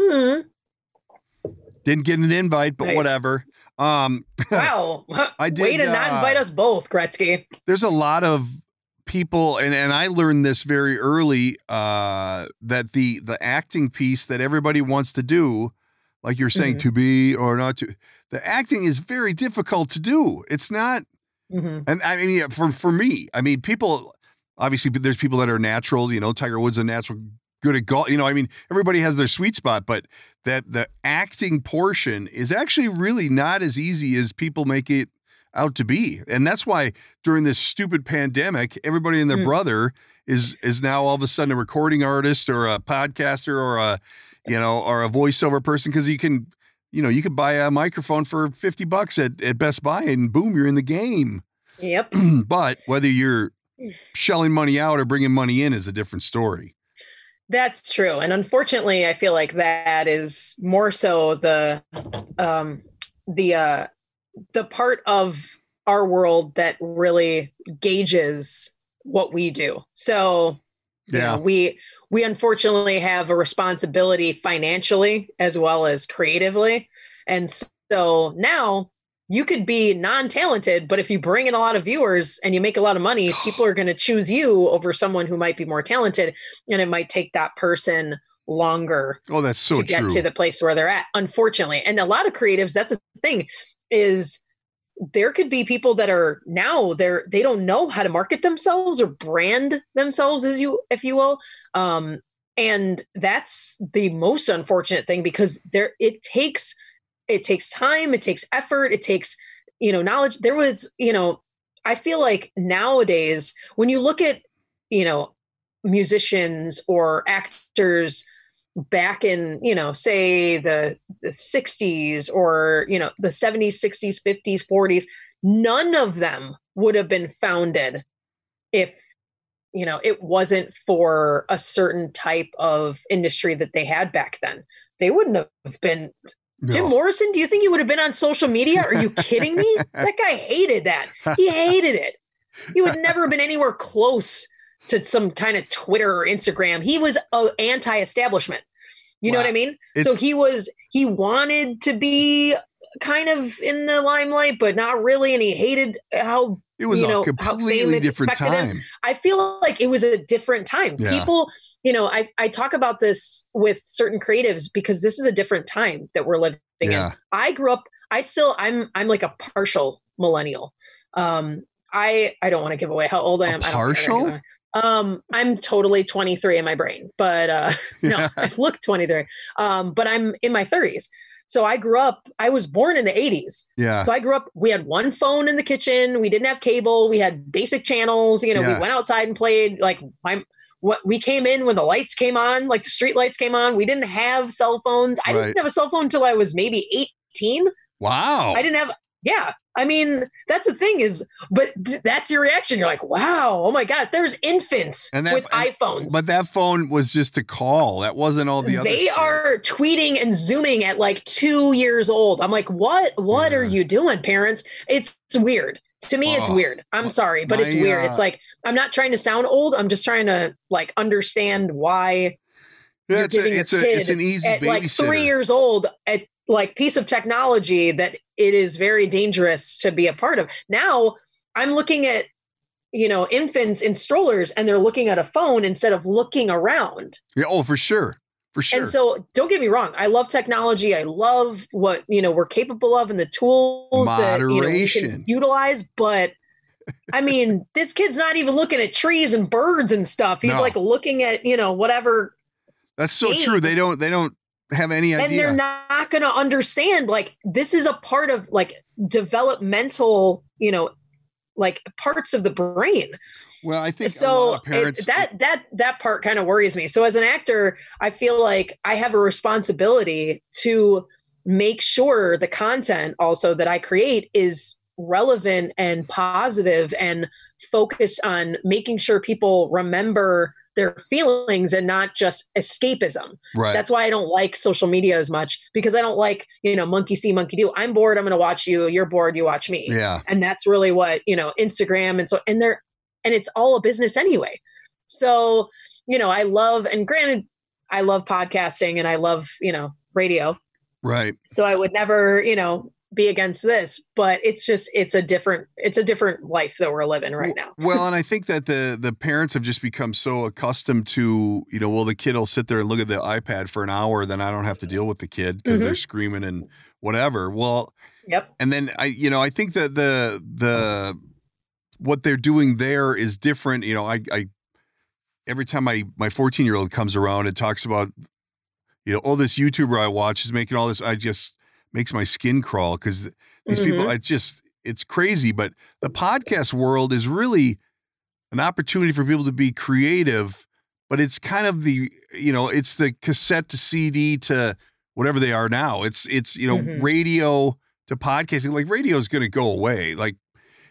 Hmm. Didn't get an invite, but Nice. whatever. Um, wow I did. way to not uh, invite us both gretzky there's a lot of people and and I learned this very early uh that the the acting piece that everybody wants to do like you're saying Mhm. to be or not to the acting is very difficult to do it's not Mhm. and I mean for for me I mean people obviously there's people that are natural you know Tiger Woods is a natural good at golf you know I mean everybody has their sweet spot but that the acting portion is actually really not as easy as people make it out to be and that's why during this stupid pandemic everybody and their Mm. brother is is now all of a sudden a recording artist or a podcaster or a you know or a voiceover person because you can you know you could buy a microphone for 50 bucks at, at best buy and boom you're in the game yep but whether you're shelling money out or bringing money in is a different story That's true. And unfortunately, I feel like that is more so the um the uh the part of our world that really gauges what we do. So, you Yeah. know, we we unfortunately have a responsibility financially as well as creatively. And so now you could be non-talented, but if you bring in a lot of viewers and you make a lot of money, people are going to choose you over someone who might be more talented, and it might take that person longer oh that's so to get true to the place where they're at. Unfortunately, and a lot of creatives, that's the thing, is there could be people that are now they're they don't know how to market themselves or brand themselves, as you if you will. Um, and that's the most unfortunate thing because there it takes it takes time it takes effort it takes you know knowledge there was you know i feel like nowadays when you look at you know musicians or actors back in you know say the the 60s or you know the 70s 60s 50s 40s none of them would have been founded if you know, it wasn't for a certain type of industry that they had back then. They wouldn't have been Jim Morrison, do you think he would have been on social media? Are you kidding me? that guy hated that. He hated it. He would never have been anywhere close to some kind of Twitter or Instagram. He was uh, anti-establishment. You know what I mean? It's- so he was he wanted to be kind of in the limelight, but not really, and he hated how It was you know, how completely different affected him. time. I feel like it was a different time. Yeah. People, you know, I I talk about this with certain creatives because this is a different time that we're living Yeah. in. I grew up. I still. I'm. I'm like a partial millennial. Um. I. I don't want to give away how old I am. I care. partial? Um. I'm totally 23 in my brain, but uh, no. I look 23. Um. But I'm in my 30s. So I grew up. I was born in the 80s. Yeah. So I grew up, we had one phone in the kitchen. We didn't have cable. We had basic channels. You know, Yeah. we went outside and played. Like, my, what we came in when the lights came on, like the street lights came on. We didn't have cell phones. I Right. didn't have a cell phone until I was maybe 18. wow. I didn't have, yeah. I mean, that's the thing is, but th- that's your reaction. You're like, wow, oh my God, there's infants And that- with and- iPhones. But that phone was just a call. That wasn't all the other. they are tweeting and zooming at like two years old. I'm like, what? What are you doing, parents? It's, weird. To me, it's Oh, weird. I'm sorry, but it's weird. uh, It's like I'm not trying to sound old. I'm just trying to like understand why Yeah, it's a, it's a, it's an easy at like three years old at like piece of technology that it is very dangerous to be a part of. Now I'm looking at you know infants in strollers and they're looking at a phone instead of looking around. Yeah, oh, for sure, for sure. And so don't get me wrong, I love technology. I love what, you know, we're capable of and the tools that you know, we Moderation. can utilize, but I mean, this kid's not even looking at trees and birds and stuff. He's No. like looking at, you know, whatever That's so game. true. They don't. They don't have any idea. and they're not going to understand like this is a part of like developmental, you know, like parts of the brain. well, I think a lot so of parents. it, that that that part kind of worries me so as an actor i feel like i have a responsibility to make sure the content also that i create is relevant and positive and focus on making sure people remember their feelings and not just escapism right. that's why i don't like social media as much because i don't like you know monkey see monkey do i'm bored i'm going to watch you you're bored you watch me yeah. and that's really what you know instagram and so and they're and it's all a business anyway so you know i love and granted i love podcasting and i love you know radio Right. so i would never you know be against this but it's just it's a different it's a different life that we're living right now Well, and I think that the the parents have just become so accustomed to, you know, well, the kid will sit there and look at the iPad for an hour, then I don't have to deal with the kid because they're mm-hmm. screaming and whatever. Well, yep and then I, you know, I think that the the what they're doing there is different. You know, I I every time my my 14 year old comes around and talks about, you know, oh, this YouTuber I watch is making all this, I just makes my skin crawl because these people, Mhm. I just it's crazy. But the podcast world is really an opportunity for people to be creative, but it's kind of the you know, it's the cassette to CD to whatever they are now. It's it's you know, Mhm. radio to podcasting. Like radio is going to go away. Like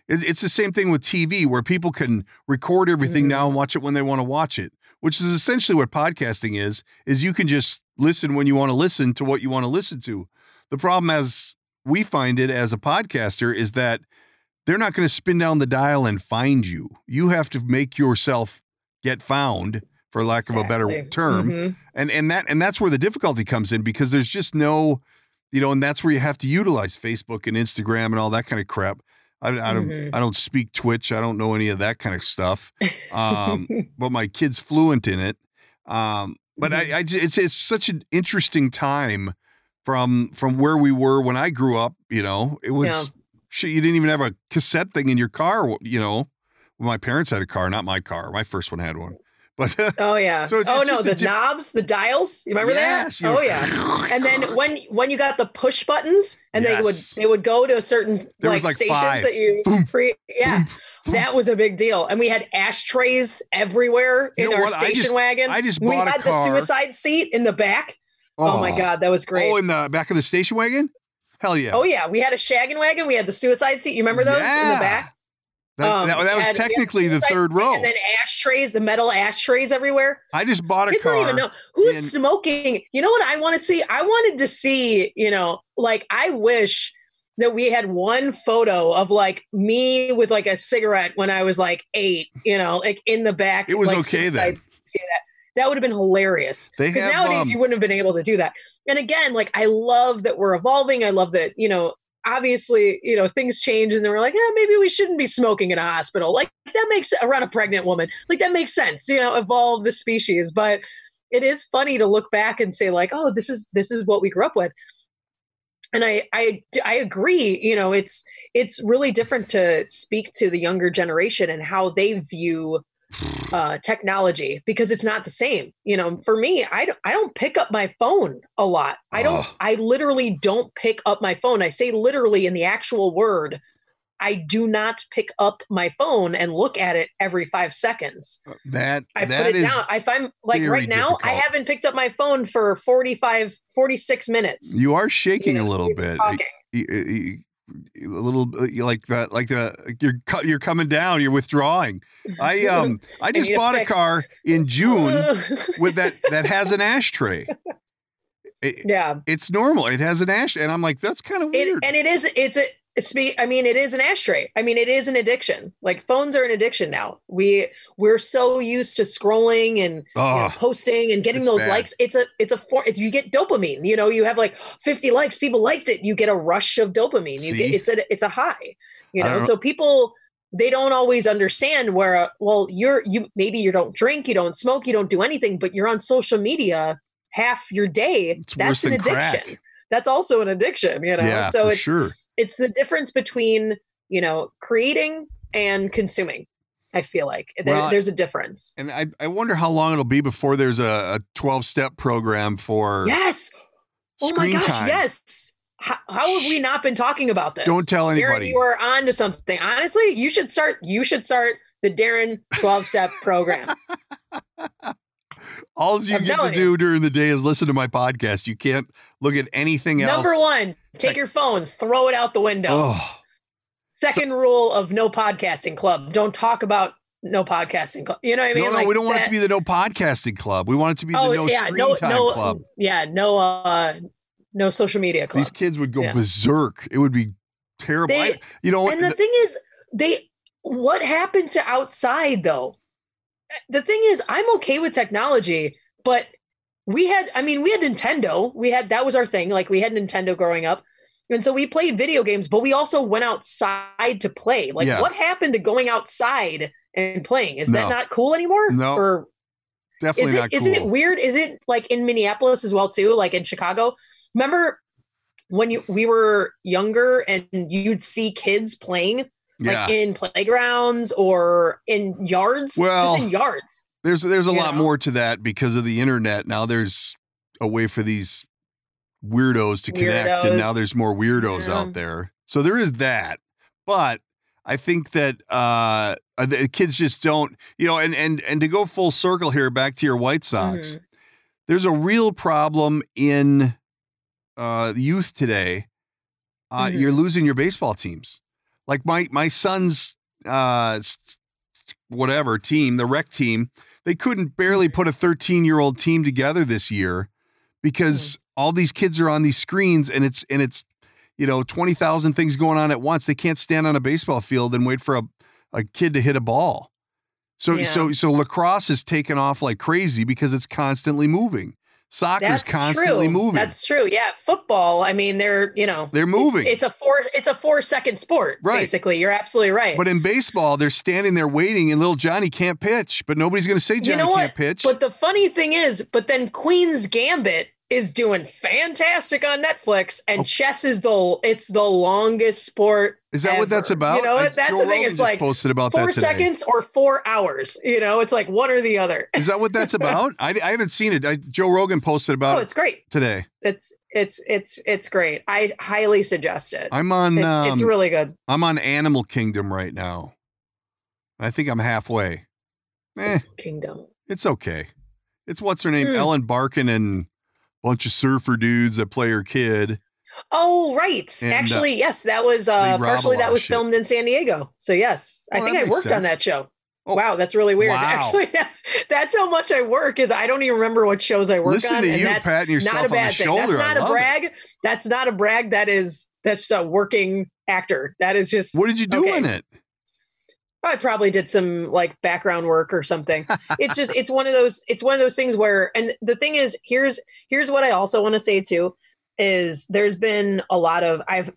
it's the same thing with TV where people can record everything now and watch it when they want to watch it, which is essentially what podcasting is. Is you can just listen when you want to listen to what you want to listen to. The problem as we find it as a podcaster is that they're not going to spin down the dial and find you. You have to make yourself get found, for lack of a better term Mhm. and and that and that's where the difficulty comes in because there's just no you know and that's where you have to utilize facebook and instagram and all that kind of crap i, I don't Mhm. i don't speak twitch i don't know any of that kind of stuff um but my kid's fluent in it um but Mm-hmm. I, I it's it's such an interesting time from from where we were when i grew up you know? It was Yeah. shit you didn't even have a cassette thing in your car you know? Well, my parents had a car not my car. My first one had one. But oh yeah. So it's- oh it's no the di- knobs the dials you remember Yes, that you- oh yeah. And then when when you got the push buttons and they would they would go to a certain There like, like, stations five. that you Boom, free yeah. boom. that was a big deal. And we had ashtrays everywhere You in know our what? I station just- wagon. I just we had the suicide seat in the back oh, my god that was great Oh, in the back of the station wagon? Hell yeah. oh yeah we had a shaggin wagon we had the suicide seat you remember those in the back That, Um, that, that was technically the third row. And then ashtrays, the metal ashtrays everywhere. I just bought a don't car. even know who's in- smoking. You know what I want to see? I wanted to see, you know, like I wish that we had one photo of like me with like a cigarette when I was like eight, you know, like in the back. It was like, okay then. that. That would have been hilarious. Because nowadays um, you wouldn't have been able to do that. And again, like I love that we're evolving. I love that, you know, obviously, you know, things change and then we're like, yeah, maybe we shouldn't be smoking in a hospital. Like that makes around a pregnant woman. Like that makes sense, you know, evolve the species. But it is funny to look back and say, like, oh, this is this is what we grew up with. And I I I agree, you know, it's it's really different to speak to the younger generation and how they view uh, technology because it's not the same. You know, for me, I don't, I don't pick up my phone a lot. I don't. Ugh. I literally don't pick up my phone. I say literally in the actual word. I do not pick up my phone and look at it every five seconds. that I that put it is down. If I'm like right now, I haven't picked up my phone for 45, 46 minutes. you are shaking you know, a little bit. talking. You- you- you- a little like that like the you're you're coming down you're withdrawing i um i just a bought a fix. car in june with that that has an ashtray It- yeah. it's normal it has an ash and i'm like that's kind of it, weird and it is it's a it's me i mean it is an ashtray. I mean it is an addiction. Like phones are an addiction now. We we're so used to scrolling and you know, oh posting and getting those bad. likes. It's a it's a for you get dopamine you know you have like 50 likes people liked it you get a rush of dopamine. You get it's a it's a high you know? so people they don't always understand where uh, well you're you maybe you don't drink you don't smoke you don't do anything but you're on social media half your day. It's that's an addiction. crack. That's also an addiction you know? Yeah so for it's sure it's the difference between you know creating and consuming i feel like. There, Well, there's a difference. And I, I wonder how long it'll be before there's a, a 12 step program for yes! Oh my gosh time. yes! How, how have we not been talking about this? Don't tell Darren, anybody. you are on to something. Honestly you should start you should start the darren 12 step program all you I'm get to do during the day is listen to my podcast you can't look at anything else number one take your phone throw it out the window oh second rule of no podcasting club don't talk about no podcasting club you know what i mean no, no, Like we don't want it to be the no podcasting club. We want it to be the oh no yeah screen no time no club. yeah no uh no social media club These kids would go Yeah. berserk. It would be terrible. They- I, you know, and the th- thing is they what happened to outside though the thing is i'm okay with technology but we had i mean we had nintendo we had that was our thing like we had nintendo growing up and so we played video games but we also went outside to play like Yeah. what happened to going outside and playing is No. that not cool anymore No. or definitely is it not cool. it weird? Is it like in Minneapolis as well too? Like in Chicago? Remember when you we were younger and you'd see kids playing like yeah, in playgrounds or in yards? Well, just in yards. there's there's a lot know? more to that because of the internet. Now there's a way for these weirdos to connect, and now there's more weirdos Yeah. out there. So there is that, but I think that uh, the kids just don't, you know, and and and to go full circle here, back to your White Sox. Mhm. there's a real problem in uh, youth today. Uh, Mhm. You're losing your baseball teams. Like my my son's uh, whatever team, the rec team, they couldn't barely put a 13 year old team together this year because all these kids are on these screens and it's and it's you know 20,000 things going on at once. They can't stand on a baseball field and wait for a, a kid to hit a ball. So Yeah. so so lacrosse is taken off like crazy because it's constantly moving. Soccer's That's constantly true. moving. That's true. Yeah, football. I mean, they're you know They're moving. It's, a four. It's a four second sport. Right. Basically, you're absolutely right. but in baseball, they're standing there waiting, and little Johnny can't pitch. But nobody's going to say Johnny You know what? can't pitch. But the funny thing is, but then Queen's Gambit is doing fantastic on Netflix, and Oh. chess is the it's the longest sport. Is that what that's about? You know I- That's the thing. Rogan It's like posted about four seconds or four hours. You know, it's like one or the other. Is that what that's about? I, I haven't seen it. I, Joe Rogan posted about Oh, it it's great. today. It's it's it's it's great. I highly suggest it. I'm on. It's, um, it's really good. I'm on Animal Kingdom right now. I think I'm halfway. Eh, Kingdom. it's okay. It's what's her name? Hmm. Ellen Barkin and bunch of surfer dudes that play her kid. Oh, right. And, uh, Actually, yes, that was uh, they rob a partially that was shit. filmed in San Diego. So yes, I Oh, think I worked on that show. Oh, wow, that's really weird. wow. Actually, that's how much I work. Is I don't even remember what shows I work Listen on. to and you patting yourself not a on the bad thing. shoulder. That's not a love it. brag. That's not a brag. That is that's a working actor. That is just. What did you do Okay. in it? I probably did some like background work or something. it's just it's one of those it's one of those things where and the thing is here's here's what I also want to say too is there's been a lot of I've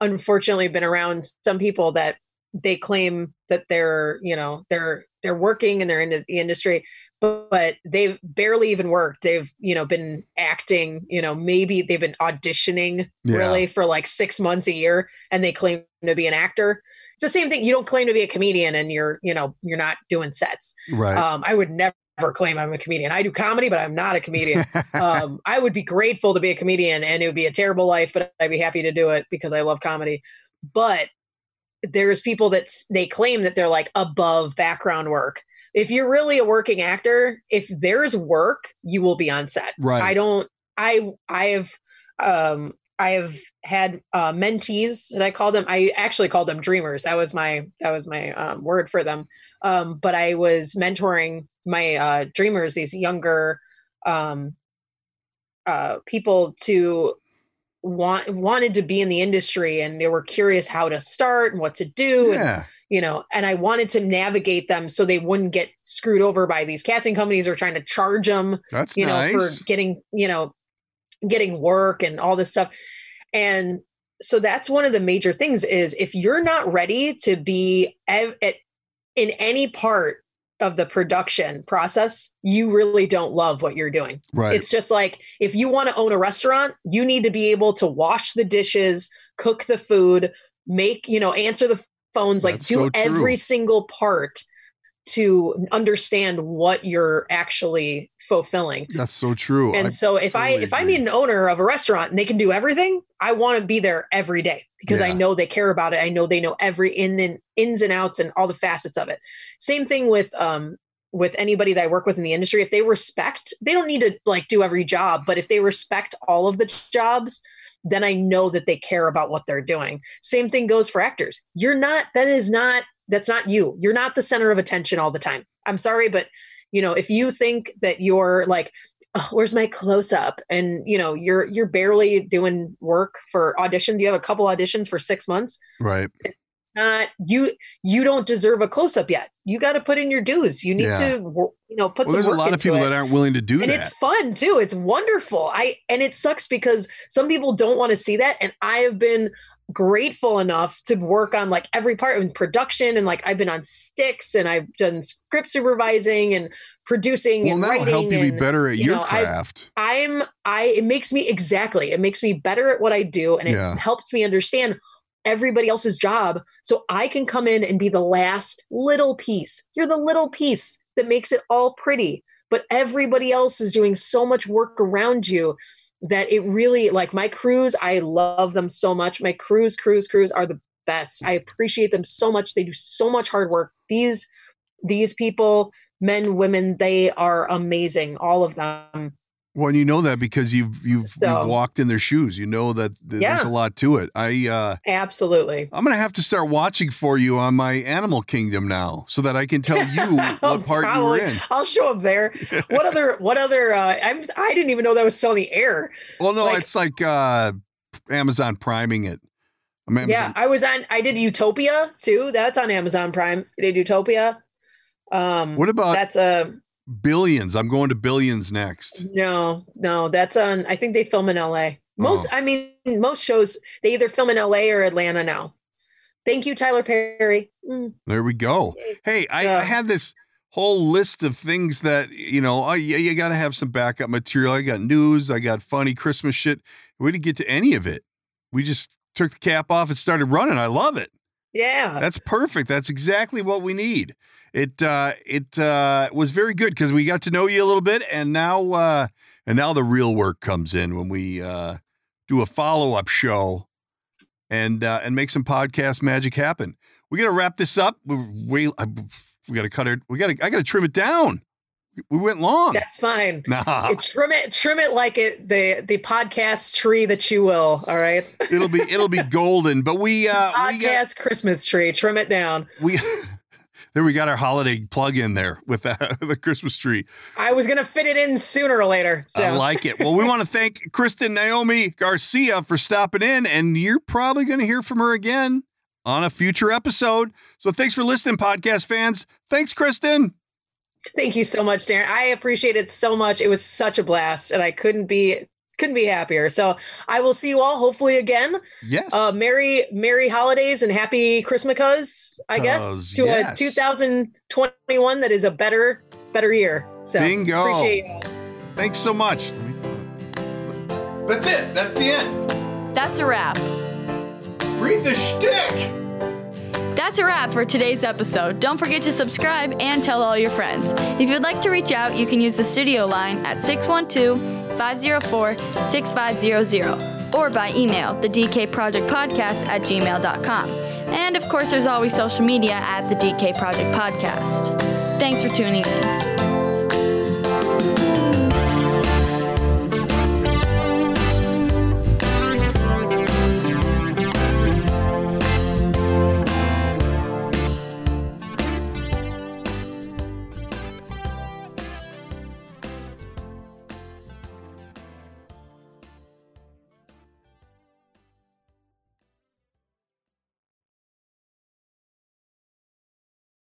unfortunately been around some people that they claim that they're you know they're they're working and they're in the industry but, but they've barely even worked they've you know been acting you know maybe they've been auditioning Yeah. really for like six months a year and they claim to be an actor it's the same thing you don't claim to be a comedian and you're you know you're not doing sets Right. um, I would never claim I'm a comedian. I do comedy, but I'm not a comedian. um, I would be grateful to be a comedian, and it would be a terrible life, but I'd be happy to do it because I love comedy. But there's people that they claim that they're like above background work. If you're really a working actor, if there's work, you will be on set. right. I don't. I I have um I have had uh, mentees that I call them. I actually called them dreamers. That was my that was my um, word for them. Um, but I was mentoring my uh, dreamers, these younger um, uh, people to want wanted to be in the industry, and they were curious how to start and what to do, and you know, and I wanted to navigate them so they wouldn't get screwed over by these casting companies or trying to charge them That's you know nice. for getting you know getting work and all this stuff. And so that's one of the major things is if you're not ready to be ev- at, in any part of the production process you really don't love what you're doing. Right. it's just like if you want to own a restaurant, you need to be able to wash the dishes, cook the food, make, you know, answer the phones, like That's do so every single part to understand what you're actually fulfilling. That's so true. And I- so if I totally if I meet an owner of a restaurant and they can do everything, I want to be there every day because I know they care about it. I know they know every in and ins and outs and all the facets of it. Same thing with um with anybody that I work with in the industry. If they respect, they don't need to like do every job, but if they respect all of the jobs, then I know that they care about what they're doing. Same thing goes for actors. You're not that is not that's not you. You're not the center of attention all the time. I'm sorry, but you know, if you think that you're like oh, where's my close up and you know you're you're barely doing work for auditions you have a couple auditions for six months right. uh you you don't deserve a close up yet you got to put in your dues you need Yeah. to you know put Well, some there's a work lot of people it that aren't willing to do and that. And it's fun too it's wonderful i and it sucks because some people don't want to see that and i have been grateful enough to work on like every part in production and like i've been on sticks and i've done script supervising and producing well, and that'll writing help you be better at you your know, I- craft. i'm i it makes me exactly it makes me better at what i do and it Yeah. helps me understand everybody else's job so i can come in and be the last little piece you're the little piece that makes it all pretty but everybody else is doing so much work around you that it really like my crews i love them so much. My crews crews crews are the best. I appreciate them so much. They do so much hard work. These these people men women they are amazing all of them Well, and you know that because you've you've, So- you've walked in their shoes. You know that th- there's a lot to it. I uh, absolutely I'm gonna have to start watching for you on my Animal Kingdom now, so that I can tell you what part you were in. I'll show up there. What other? What other? Uh, I'm. I didn't even know that was still on the air. Well, no, like- it's like uh, Amazon priming it. I'm Amazon. Yeah, I was on. I did Utopia too. That's on Amazon Prime. I did Utopia. Um, What about that's a Billions? I'm going to Billions next. no, no. That's on. I think they film in L.A. Most. Oh. I mean, most shows they either film in L.A. or Atlanta now. Thank you, Tyler Perry. Mm, There we go. Hey, I, I had this whole list of things that you know. Oh, yeah, you got to have some backup material. I got news. I got funny Christmas shit. We didn't get to any of it. We just took the cap off and started running. I love it. yeah. That's perfect. That's exactly what we need. It uh, it uh, was very good because we got to know you a little bit, and now uh, and now the real work comes in when we uh, do a follow up show and uh, and make some podcast magic happen. We got to wrap this up. We're way, I, we got to cut it. We got to. I got to trim it down. We went long. That's fine. Nah, trim it, trim it like it the the podcast tree that you will. All right, it'll be it'll be golden. But we uh we got, podcast Christmas tree. Trim it down. we there we got our holiday plug in there with that, the Christmas tree. I was gonna fit it in sooner or later. So I like it. Well, we want to thank Kristin Naomi Garcia for stopping in, and you're probably going to hear from her again on a future episode. So thanks for listening, podcast fans. Thanks, Kristen. thank you so much, Darren. I appreciate it so much. It was such a blast, and I couldn't be couldn't be happier. So I will see you all hopefully again. Yes. Uh, merry merry holidays and happy Christmas, I guess, to yes. a 2021 that is a better better year. So Bingo. appreciate you. thanks so much. That's it. That's the end. That's a wrap. Read the shtick. That's a wrap for today's episode. Don't forget to subscribe and tell all your friends. If you'd like to reach out, you can use the studio line at 612 504 6500 or by email, the DK Project Podcast at gmail.com. And of course, there's always social media at the DK Project Podcast. Thanks for tuning in.